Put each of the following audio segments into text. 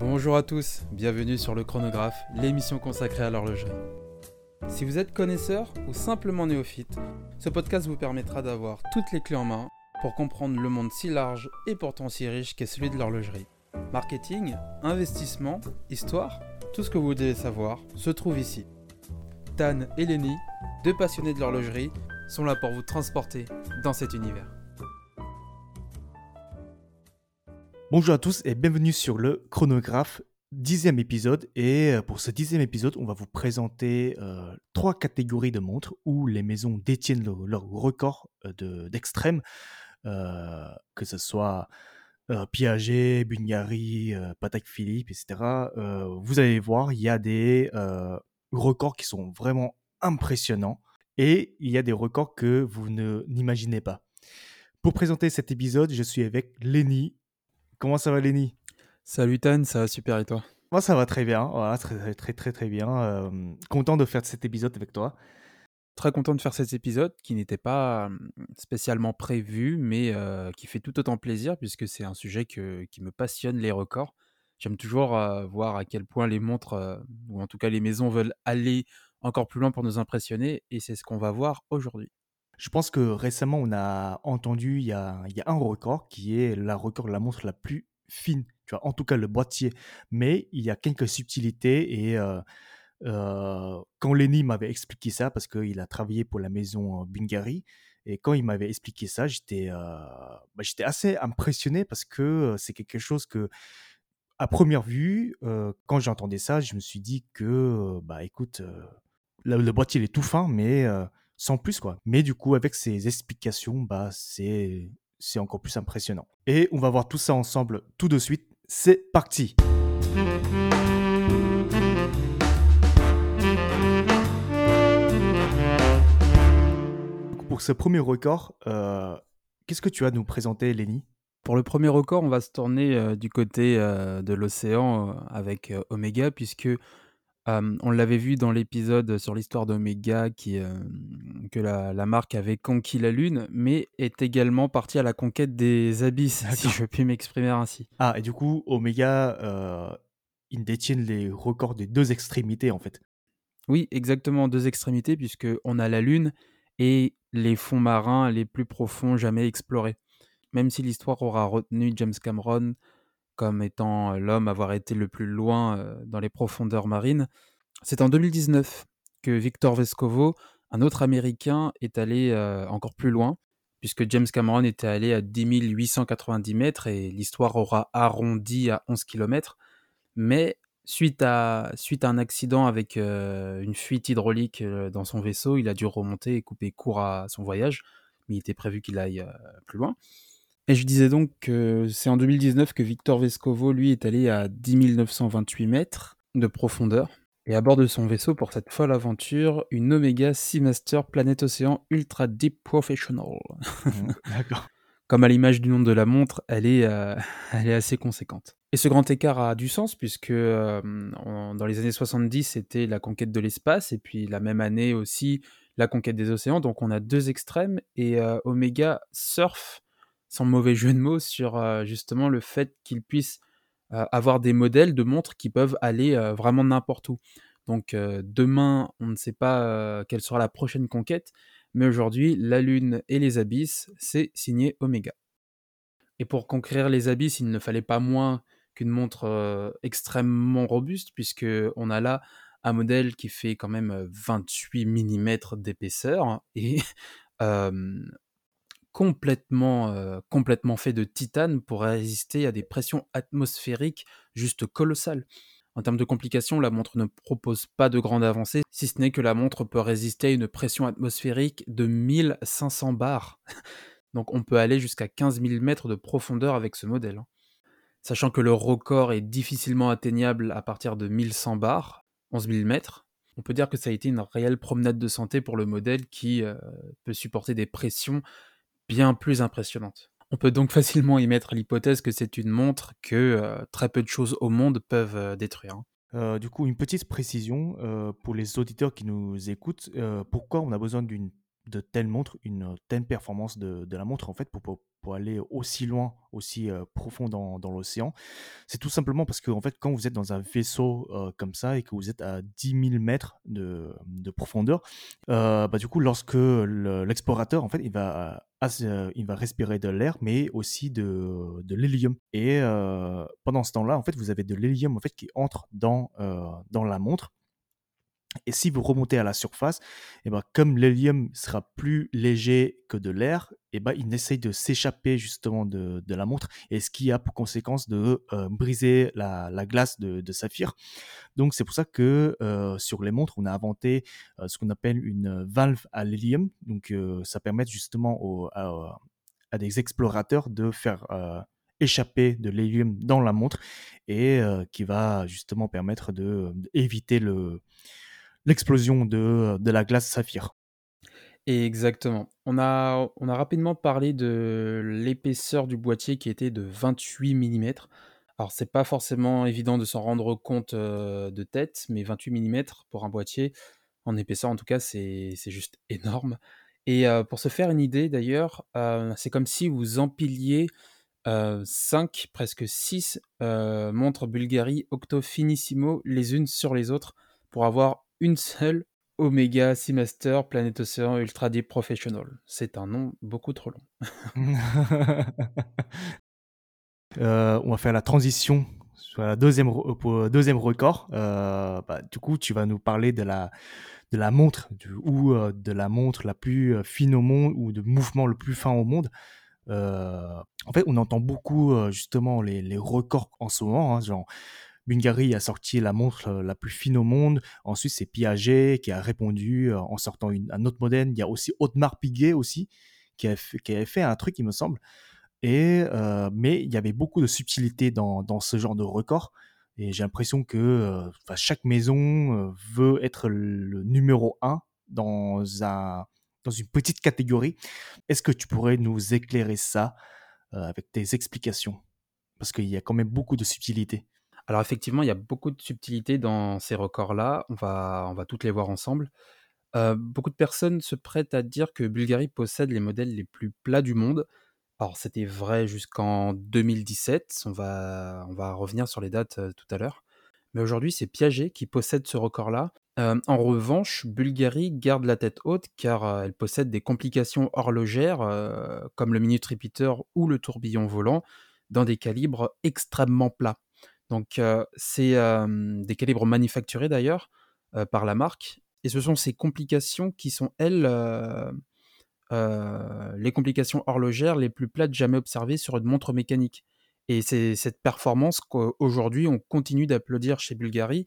Bonjour à tous, bienvenue sur le chronographe, l'émission consacrée à l'horlogerie. Si vous êtes connaisseur ou simplement néophyte, ce podcast vous permettra d'avoir toutes les clés en main pour comprendre le monde si large et pourtant si riche qu'est celui de l'horlogerie. Marketing, investissement, histoire, tout ce que vous devez savoir se trouve ici. Tan et Lenny, deux passionnés de l'horlogerie, sont là pour vous transporter dans cet univers. Bonjour à tous et bienvenue sur le chronographe, dixième épisode. Et euh, pour ce dixième épisode, on va vous présenter euh, trois catégories de montres où les maisons détiennent leur, leur record euh, de- d'extrême, que ce soit Piaget, Bulgari, euh, Patek Philippe, etc. Vous allez voir, il y a des records qui sont vraiment impressionnants et il y a des records que vous ne n'imaginez pas. Pour présenter cet épisode, je suis avec Lenny. Comment ça va, Lenny? Salut Tan, ça va super et toi? Moi, ça va très bien. Voilà, très, très, très, très, bien. Euh, content de faire cet épisode avec toi. Très content de faire cet épisode qui n'était pas hum, spécialement prévu, mais euh, qui fait tout autant plaisir puisque c'est un sujet que- qui me passionne, les records. J'aime toujours euh, voir à quel point les montres, euh, ou en tout cas les maisons, veulent aller encore plus loin pour nous impressionner, et c'est ce qu'on va voir aujourd'hui. Je pense que récemment, on a entendu, il y a, un record qui est la record de la montre la plus fine, tu vois, en tout cas le boîtier. Mais il y a quelques subtilités et euh, euh, quand Lenny m'avait expliqué ça, parce qu'il a travaillé pour la maison euh, Bulgari, et quand il m'avait expliqué ça, j'étais bah, assez impressionné parce que c'est quelque chose que, à première vue, quand j'entendais ça, je me suis dit que, bah écoute, le, le boîtier il est tout fin, mais sans plus quoi. Mais du coup, avec ces explications, bah c'est encore plus impressionnant. Et on va voir tout ça ensemble tout de suite. C'est parti. Pour ce premier record, euh, qu'est-ce que tu as à nous présenter, Lenny Pour le premier record, on va se tourner euh, du côté euh, de l'océan avec Omega, puisque euh, on l'avait vu dans l'épisode sur l'histoire d'Omega, qui, euh, que la, la marque avait conquis la Lune, mais est également partie à la conquête des abysses, si je puis m'exprimer ainsi. Ah, et du coup, Omega, euh, ils détiennent les records des deux extrémités en fait. Oui, exactement, deux extrémités, puisque on a la Lune et les fonds marins les plus profonds jamais explorés. Même si l'histoire aura retenu James Cameron comme étant l'homme à avoir été le plus loin dans les profondeurs marines, c'est en 2019 que Victor Vescovo, un autre Américain, est allé encore plus loin, puisque James Cameron était allé à 10 890 mètres et l'histoire aura arrondi à 11 km. Mais suite à, suite à un accident avec une fuite hydraulique dans son vaisseau, il a dû remonter et couper court à son voyage, mais il était prévu qu'il aille plus loin. Et je disais donc que c'est en 2019 que Victor Vescovo, lui, est allé à 10 928 mètres de profondeur. Et à bord de son vaisseau, pour cette folle aventure, une Omega Seamaster Planète Océan Ultra Deep Professional. Mhm, D'accord. Comme à l'image du nom de la montre, elle est, euh, elle est assez conséquente. Et ce grand écart a du sens puisque euh, dans les années 70, c'était la conquête de l'espace et puis la même année aussi la conquête des océans. Donc on a deux extrêmes et euh, Omega surfe, sans mauvais jeu de mots, sur euh, justement le fait qu'il puisse euh, avoir des modèles de montres qui peuvent aller euh, vraiment n'importe où. Donc demain, on ne sait pas quelle sera la prochaine conquête, mais aujourd'hui, la Lune et les abysses, c'est signé Omega. Et pour conquérir les abysses, il ne fallait pas moins qu'une montre extrêmement robuste, puisque on a là un modèle qui fait quand même euh, 28 mm d'épaisseur et euh, complètement, euh, complètement fait de titane pour résister à des pressions atmosphériques juste colossales. En termes de complications, la montre ne propose pas de grande avancée, si ce n'est que la montre peut résister à une pression atmosphérique de 1500 bars. Donc on peut aller jusqu'à 15 000 mètres de profondeur avec ce modèle. hein. Sachant que le record est difficilement atteignable à partir de 1100 bars, 11 000 mètres, on peut dire que ça a été une réelle promenade de santé pour le modèle qui euh, peut supporter des pressions bien plus impressionnantes. On peut donc facilement émettre l'hypothèse que c'est une montre que euh, très peu de choses au monde peuvent euh, détruire. hein. Euh, du coup, une petite précision euh, pour les auditeurs qui nous écoutent. euh, pourquoi on a besoin d'une de telle montre, une telle performance de, de la montre, en fait, pour, pour, pour aller aussi loin, aussi euh, profond dans, l'océan C'est tout simplement parce que, en fait, quand vous êtes dans un vaisseau euh, comme ça et que vous êtes à 10 000 mètres de, de profondeur, euh, bah, du coup, lorsque l'explorateur, en fait, il va, il va respirer de l'air, mais aussi de, de l'hélium. Et pendant ce temps-là, en fait, vous avez de l'hélium en fait, qui entre dans, dans la montre et si vous remontez à la surface, eh ben, comme l'hélium sera plus léger que de l'air, eh ben, il essaye de s'échapper justement de, de, la montre, et ce qui a pour conséquence de euh, briser la, la, glace de, de saphir. Donc c'est pour ça que euh, sur les montres, on a inventé euh, ce qu'on appelle une valve à l'hélium. Donc ça permet justement à, des explorateurs de faire échapper de l'hélium dans la montre, et qui va justement permettre d'éviter le l'explosion de, de la glace saphir. Exactement. On a, on a rapidement parlé de l'épaisseur du boîtier qui était de 28 mm. Alors, c'est pas forcément évident de s'en rendre compte euh, de tête, mais 28 mm pour un boîtier, en épaisseur en tout cas, c'est juste énorme. Et euh, pour se faire une idée d'ailleurs, euh, c'est comme si vous empiliez 5, presque 6 montres Bulgari Octo Finissimo les unes sur les autres pour avoir une seule Omega Seamaster Planet Ocean Ultra Deep Professional. C'est un nom beaucoup trop long. euh, on va faire la transition sur la deuxième, pour deuxième record. Euh, bah, du coup, tu vas nous parler de la, de la montre du, ou euh, de la montre la plus euh, fine au monde ou de mouvement le plus fin au monde. Euh, en fait, on entend beaucoup euh, justement les, les, records en ce moment, hein, genre Bulgari a sorti la montre euh, la plus fine au monde. Ensuite, c'est Piaget qui a répondu en sortant une, un autre modèle. Il y a aussi Audemars Piguet aussi qui, a fait, qui avait fait un truc, il me semble. Et euh, mais il y avait beaucoup de subtilité dans, ce genre de record. Et j'ai l'impression que euh, chaque maison veut être le numéro un dans un dans une petite catégorie. Est-ce que tu pourrais nous éclairer ça euh, avec tes explications? Parce qu'il y a quand même beaucoup de subtilité. Alors effectivement, il y a beaucoup de subtilités dans ces records-là. On va, on va toutes les voir ensemble. Beaucoup de personnes se prêtent à dire que Bulgari possède les modèles les plus plats du monde. Alors c'était vrai jusqu'en 2017. On va, revenir sur les dates tout à l'heure. Mais aujourd'hui, c'est Piaget qui possède ce record-là. En revanche, Bulgari garde la tête haute car elle possède des complications horlogères comme le minute repeater ou le tourbillon volant dans des calibres extrêmement plats. Donc c'est des calibres manufacturés d'ailleurs par la marque et ce sont ces complications qui sont elles les complications horlogères les plus plates jamais observées sur une montre mécanique. Et c'est cette performance qu'aujourd'hui on continue d'applaudir chez Bulgari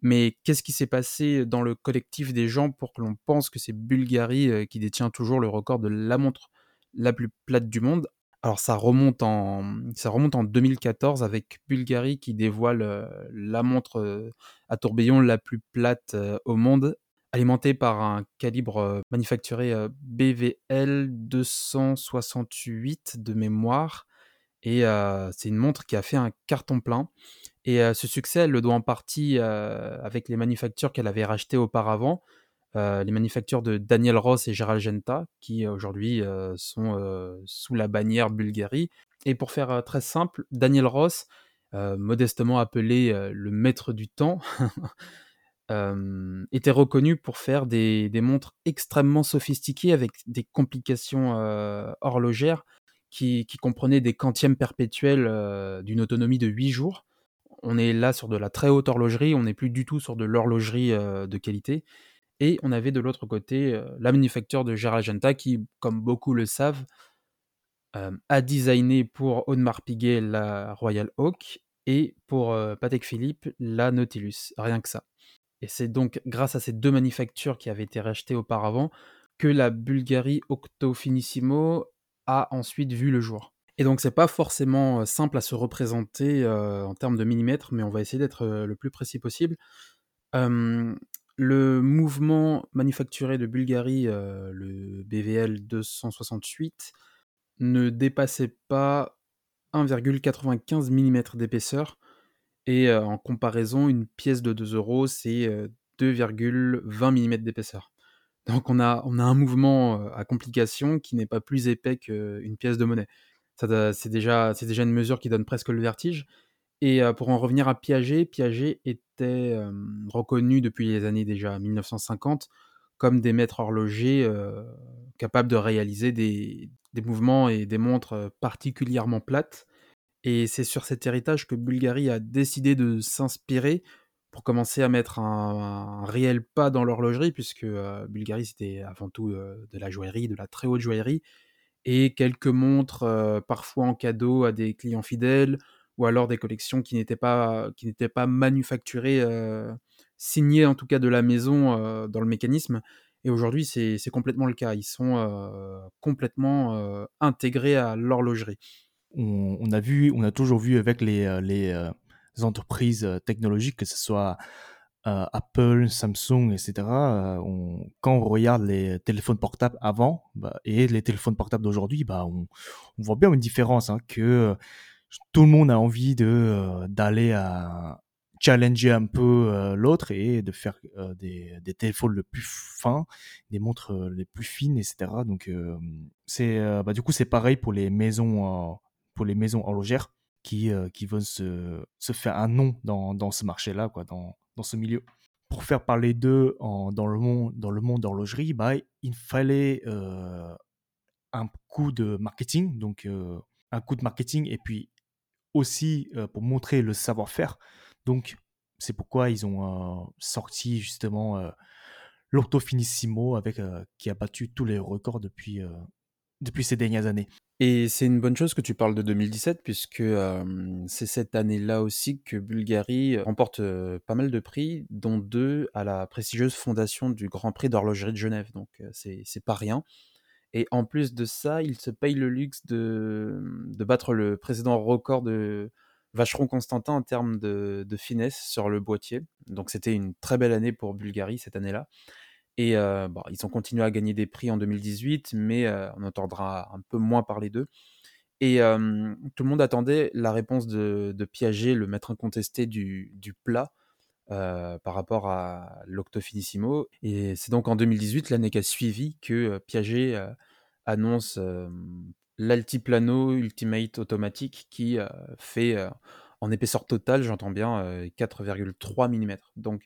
mais qu'est-ce qui s'est passé dans le collectif des gens pour que l'on pense que c'est Bulgari euh, qui détient toujours le record de la montre la plus plate du monde? Alors ça remonte en, ça remonte en 2014 avec Bulgari qui dévoile euh, la montre euh, à tourbillon la plus plate au monde, alimentée par un calibre manufacturé BVL 268 de mémoire. Et c'est une montre qui a fait un carton plein. Et euh, ce succès, elle le doit en partie euh, avec les manufactures qu'elle avait rachetées auparavant, euh, les manufactures de Daniel Ross et Gérald Genta, qui aujourd'hui sont sous la bannière Bulgari. Et pour faire très simple, Daniel Ross, modestement appelé le maître du temps, était reconnu pour faire des, montres extrêmement sophistiquées avec des complications horlogères qui, comprenaient des quantièmes perpétuels d'une autonomie de 8 jours on est là sur de la très haute horlogerie, on n'est plus du tout sur de l'horlogerie euh, de qualité. Et on avait de l'autre côté euh, la manufacture de Gérald Genta qui, comme beaucoup le savent, euh, a designé pour Audemars Piguet la Royal Oak et pour Patek Philippe la Nautilus, rien que ça. Et c'est donc grâce à ces deux manufactures qui avaient été rachetées auparavant que la Bulgari Octo Finissimo a ensuite vu le jour. Et donc c'est pas forcément simple à se représenter euh, en termes de millimètres, mais on va essayer d'être le plus précis possible. Euh, le mouvement manufacturé de Bulgarie, euh, le BVL 268, ne dépassait pas 1,95 mm d'épaisseur. Et en comparaison, une pièce de 2 euros, c'est 2,20 mm d'épaisseur. Donc on a, un mouvement à complication qui n'est pas plus épais qu'une pièce de monnaie. C'est déjà une mesure qui donne presque le vertige. Et pour en revenir à Piaget, Piaget était reconnu depuis les années déjà 1950 comme des maîtres horlogers capables de réaliser des, mouvements et des montres particulièrement plates. Et c'est sur cet héritage que Bulgari a décidé de s'inspirer pour commencer à mettre un, réel pas dans l'horlogerie, puisque Bulgari c'était avant tout de la joaillerie, de la très haute joaillerie, et quelques montres parfois en cadeau à des clients fidèles, ou alors des collections qui n'étaient pas, qui n'étaient pas manufacturées, euh, signées en tout cas de la maison euh, dans le mécanisme. Et aujourd'hui, c'est complètement le cas. Ils sont euh, complètement intégrés à l'horlogerie. On, a vu, on a toujours vu avec les, les entreprises technologiques, que ce soit Apple, Samsung, etc. quand on regarde les téléphones portables avant bah, et les téléphones portables d'aujourd'hui, bah, on, voit bien une différence. Hein, que tout le monde a envie de euh, d'aller à challenger un peu euh, l'autre et de faire euh, des, des, téléphones le plus fins, des montres les plus fines, etc. Donc c'est bah, du coup c'est pareil pour les maisons pour les maisons horlogères qui qui veulent se, se faire un nom dans, dans ce marché-là quoi, dans, dans ce milieu. Pour faire parler d'eux dans le monde dans le monde d'horlogerie, bah il fallait un coup de marketing donc un coup de marketing et puis aussi pour montrer le savoir-faire. Donc, c'est pourquoi ils ont sorti justement l'Orto Finissimo avec, qui a battu tous les records depuis, depuis ces dernières années. Et c'est une bonne chose que tu parles de 2017, puisque c'est cette année-là aussi que Bulgarie remporte pas mal de prix, dont deux à la prestigieuse fondation du Grand Prix d'horlogerie de Genève. Donc c'est pas rien. Et en plus de ça, il se paye le luxe de, de battre le précédent record de Vacheron Constantin en termes de, finesse sur le boîtier. Donc c'était une très belle année pour Bulgarie cette année-là. Et euh, bon, ils ont continué à gagner des prix en 2018, mais euh, on entendra un peu moins parler d'eux. Et euh, tout le monde attendait la réponse de, Piaget, le maître incontesté du plat, par rapport à l'Octofinissimo. Et c'est donc en 2018, l'année qui a suivi, que Piaget annonce l'Altiplano Ultimate automatique qui fait en épaisseur totale, j'entends bien, 4,3 mm. Donc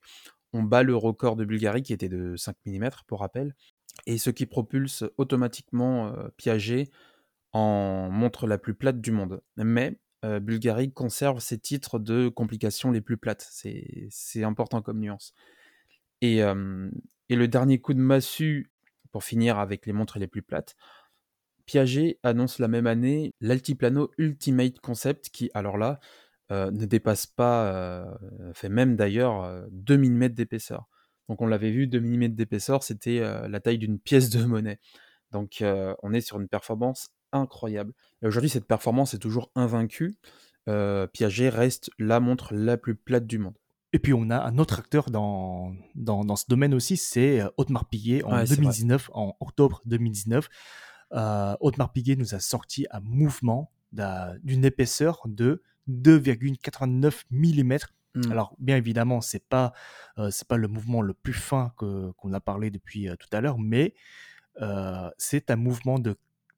on bat le record de Bulgarie qui était de 5 mm pour rappel. Et ce qui propulse automatiquement Piaget en montre la plus plate du monde. Mais Bulgarie conserve ses titres de complications les plus plates. C'est important comme nuance. Et, et, le dernier coup de massue, pour finir avec les montres les plus plates, Piaget annonce la même année l'Altiplano Ultimate Concept qui, alors là, ne dépasse pas, fait même d'ailleurs 2 mm d'épaisseur. Donc on l'avait vu, 2 mm d'épaisseur, c'était la taille d'une pièce de monnaie. Donc on est sur une performance incroyable. Aujourd'hui, cette performance est toujours invaincue. Piaget reste la montre la plus plate du monde. Et puis on a un autre acteur dans, dans, ce domaine aussi, c'est Audemars Piguet en 2019, en octobre 2019. Euh, Audemars Piguet nous a sorti un mouvement d'une épaisseur de 2,89 mm. Alors bien évidemment, c'est pas c'est pas le mouvement le plus fin qu'on a parlé depuis tout à l'heure, mais c'est un mouvement de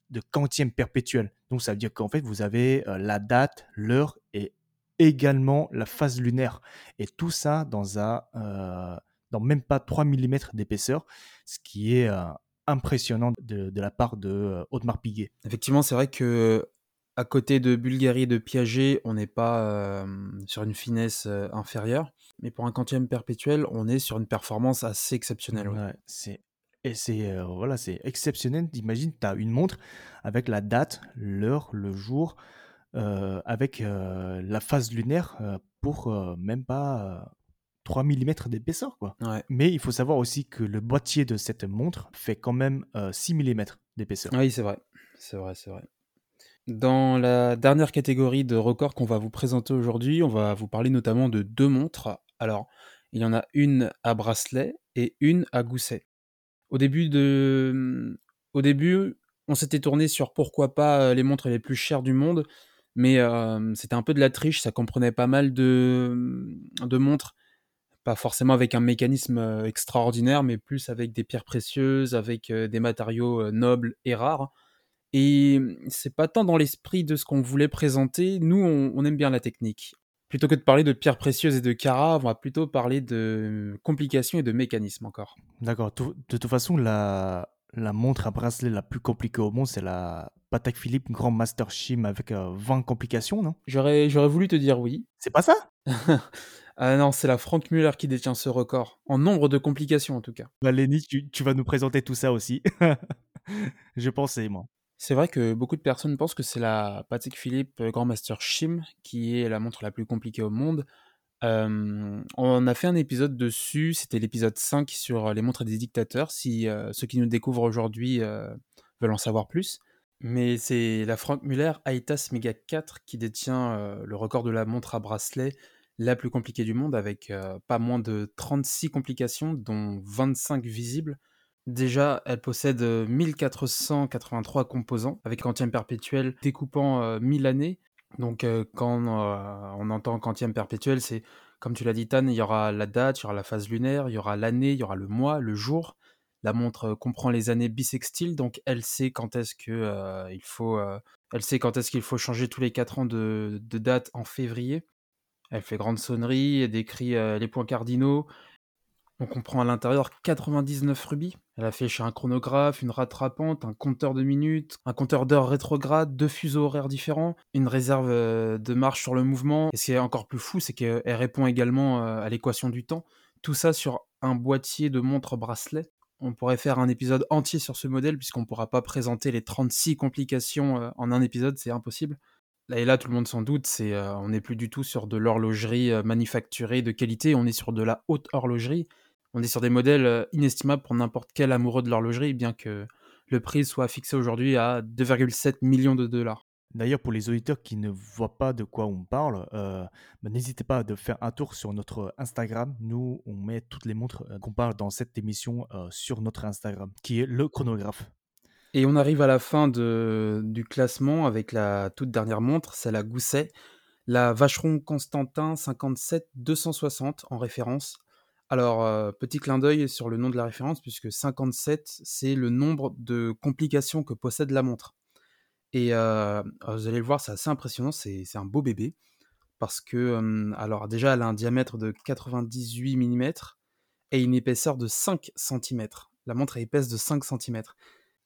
de quantième perpétuel. Donc ça veut dire qu'en fait, vous avez la date, l'heure et également la phase lunaire. Et tout ça dans, un, dans même pas 3 mm d'épaisseur, ce qui est impressionnant de, de, la part de Audemars Piguet. Effectivement, c'est vrai que à côté de Bulgarie et de Piaget, on n'est pas sur une finesse inférieure. Mais pour un quantième perpétuel, on est sur une performance assez exceptionnelle. c'est et c'est euh, voilà, c'est exceptionnel. Imagine, tu as une montre avec la date, l'heure, le jour, euh, avec euh, la phase lunaire pour même pas 3 mm d'épaisseur. Quoi. Mais il faut savoir aussi que le boîtier de cette montre fait quand même 6 mm d'épaisseur. Oui, c'est vrai. C'est vrai, c'est vrai. Dans la dernière catégorie de records qu'on va vous présenter aujourd'hui, on va vous parler notamment de deux montres. Alors, il y en a une à bracelet et une à gousset. Au début de, au début, on s'était tourné sur pourquoi pas les montres les plus chères du monde, mais c'était un peu de la triche. Ça comprenait pas mal de, de montres Pas forcément avec un mécanisme euh, extraordinaire, mais plus avec des pierres précieuses, avec euh, des matériaux euh, nobles et rares. Et mmh, c'est pas tant dans l'esprit de ce qu'on voulait présenter. Nous, on aime bien la technique. Plutôt que de parler de pierres précieuses et de carats, on va plutôt parler de complications et de mécanismes encore. D'accord. De toute façon, la, la montre à bracelet la plus compliquée au monde, c'est la Patek Philippe Grand Master Shim avec euh, 20 complications, non? J'aurais, j'aurais voulu te dire oui. C'est pas ça? Ah non, c'est la Frank Muller qui détient ce record. En nombre de complications, en tout cas. Bah, Lenny, tu, tu vas nous présenter tout ça aussi. Je pensais, moi. C'est vrai que beaucoup de personnes pensent que c'est la Patek Philippe euh, Grand Master Shim qui est la montre la plus compliquée au monde. Euh, on a fait un épisode dessus, c'était l'épisode 5 sur les montres des dictateurs, si euh, ceux qui nous découvrent aujourd'hui euh, veulent en savoir plus. Mais c'est la Frank Muller Aitas Mega 4 qui détient euh, le record de la montre à bracelet la plus compliquée du monde avec euh, pas moins de 36 complications, dont 25 visibles. Déjà, elle possède euh, 1483 composants avec quantième perpétuel découpant euh, 1000 années. Donc, euh, quand euh, on entend quantième perpétuel, c'est comme tu l'as dit, Tan, il y aura la date, il y aura la phase lunaire, il y aura l'année, il y aura le mois, le jour. La montre euh, comprend les années bissextiles, donc elle sait quand est-ce euh, euh, qu'il faut changer tous les 4 ans de, de date en février. Elle fait grande sonnerie, elle décrit euh, les points cardinaux. On comprend à l'intérieur 99 rubis. Elle a fait chez un chronographe, une rattrapante, un compteur de minutes, un compteur d'heures rétrograde, deux fuseaux horaires différents, une réserve euh, de marche sur le mouvement. Et ce qui est encore plus fou, c'est qu'elle répond également euh, à l'équation du temps. Tout ça sur un boîtier de montre bracelet. On pourrait faire un épisode entier sur ce modèle, puisqu'on ne pourra pas présenter les 36 complications euh, en un épisode, c'est impossible. Là et là, tout le monde s'en doute, on n'est plus du tout sur de l'horlogerie manufacturée de qualité, on est sur de la haute horlogerie. On est sur des modèles euh, inestimables pour n'importe quel amoureux de l'horlogerie, bien que le prix soit fixé aujourd'hui à 2,7 millions de dollars. D'ailleurs, pour les auditeurs qui ne voient pas de quoi on parle, euh, bah, n'hésitez pas à faire un tour sur notre Instagram. Nous, on met toutes les montres euh, qu'on parle dans cette émission euh, sur notre Instagram, qui est le chronographe. Et on arrive à la fin de, du classement avec la toute dernière montre, c'est la Gousset, la Vacheron Constantin 57-260 en référence. Alors, euh, petit clin d'œil sur le nom de la référence, puisque 57, c'est le nombre de complications que possède la montre. Et euh, vous allez le voir, c'est assez impressionnant, c'est un beau bébé. Parce que, euh, alors déjà, elle a un diamètre de 98 mm et une épaisseur de 5 cm. La montre est épaisse de 5 cm.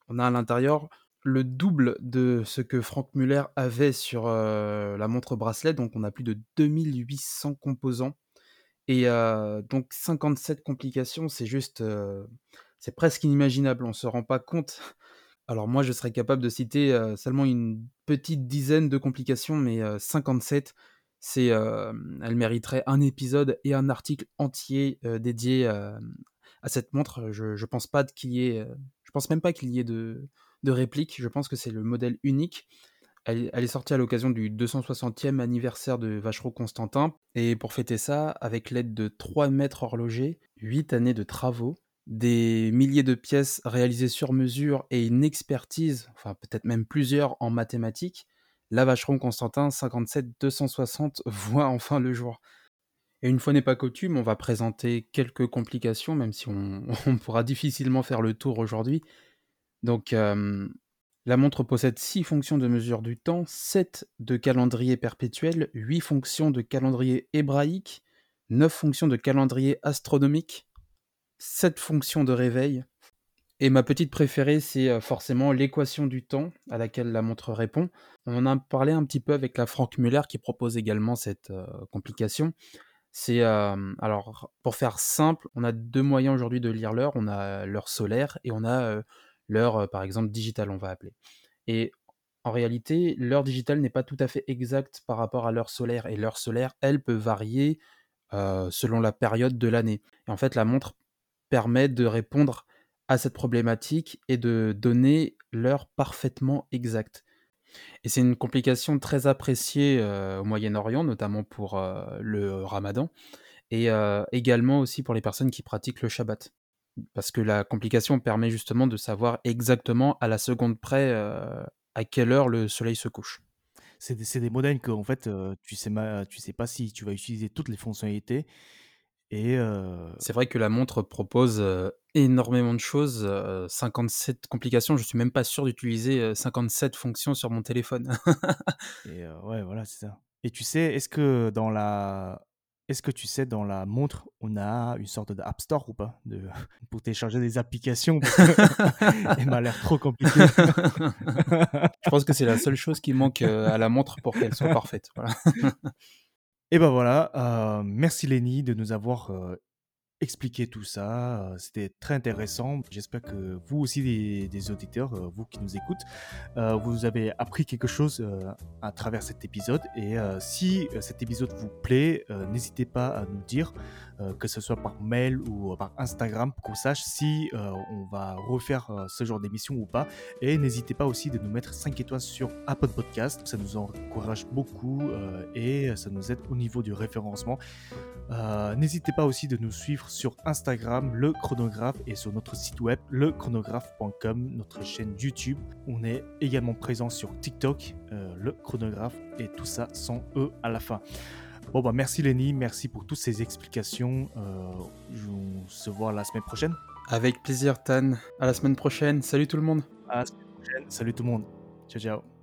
On a à l'intérieur le double de ce que Frank Muller avait sur euh, la montre bracelet, donc on a plus de 2800 composants. Et donc 57 complications, c'est juste, c'est presque inimaginable, on se rend pas compte. Alors moi, je serais capable de citer seulement une petite dizaine de complications, mais euh, 57, c'est, elle mériterait un épisode et un article entier dédié à cette montre. Je, je pense pas qu'il y ait, je pense même pas qu'il y ait de, de réplique. Je pense que c'est le modèle unique. Elle, est sortie à l'occasion du 260e anniversaire de Vacheron Constantin. Et pour fêter ça, avec l'aide de 3 maîtres horlogers, 8 années de travaux, des milliers de pièces réalisées sur mesure et une expertise, enfin peut-être même plusieurs en mathématiques, la Vacheron Constantin 57-260 voit enfin le jour. Et une fois n'est pas coutume, on va présenter quelques complications, même si on, on pourra difficilement faire le tour aujourd'hui. Donc, euh, la montre possède 6 fonctions de mesure du temps, 7 de calendrier perpétuel, 8 fonctions de calendrier hébraïque, 9 fonctions de calendrier astronomique, 7 fonctions de réveil. Et ma petite préférée, c'est euh, forcément l'équation du temps à laquelle la montre répond. On en a parlé un petit peu avec la Frank Muller qui propose également cette euh, complication. C'est euh, alors pour faire simple, on a deux moyens aujourd'hui de lire l'heure. On a l'heure solaire et on a l'heure, par exemple, digitale, on va appeler. Et en réalité, l'heure digitale n'est pas tout à fait exacte par rapport à l'heure solaire. Et l'heure solaire, elle, peut varier selon la période de l'année. Et en fait, la montre permet de répondre à cette problématique et de donner l'heure parfaitement exacte. Et c'est une complication très appréciée au Moyen-Orient, notamment pour le Ramadan, et également aussi pour les personnes qui pratiquent le Shabbat. Parce que la complication permet justement de savoir exactement à la seconde près euh, à quelle heure le soleil se couche. C'est des, modèles que en fait, euh, tu sais, ma- tu sais pas si tu vas utiliser toutes les fonctionnalités. Et euh, C'est vrai que la montre propose énormément de choses. euh, 57 complications, je suis même pas sûr d'utiliser euh, 57 fonctions sur mon téléphone. et ouais, voilà, c'est ça. Et tu sais, est-ce que dans la est-ce que tu sais, dans la montre, on a une sorte d'App Store ou pas de... pour télécharger des applications. Elle m'a l'air trop compliqué. je pense que c'est la seule chose qui manque euh, à la montre pour qu'elle soit parfaite. Voilà. Et ben voilà, euh, merci Lenny de nous avoir euh, expliqué tout ça. C'était très intéressant. J'espère que vous aussi, des, auditeurs, vous qui nous écoutez, vous avez appris quelque chose à travers cet épisode. Et si cet épisode vous plaît, n'hésitez pas à nous dire, euh, que ce soit par mail ou euh, par Instagram, pour qu'on sache si euh, on va refaire ce genre d'émission ou pas. Et n'hésitez pas aussi de nous mettre 5 étoiles sur Apple Podcast. Ça nous encourage beaucoup et ça nous aide au niveau du référencement. N'hésitez pas aussi de nous suivre sur Instagram, le chronographe, et sur notre site web, lechronographe.com, notre chaîne YouTube. On est également présent sur TikTok, le chronographe, et tout ça sans E à la fin. Bon, bah merci Lenny, merci pour toutes ces explications. Euh, on se voit la semaine prochaine. Avec plaisir, Tan. À la semaine prochaine. Salut tout le monde. À la semaine prochaine. Salut tout le monde. Ciao, ciao.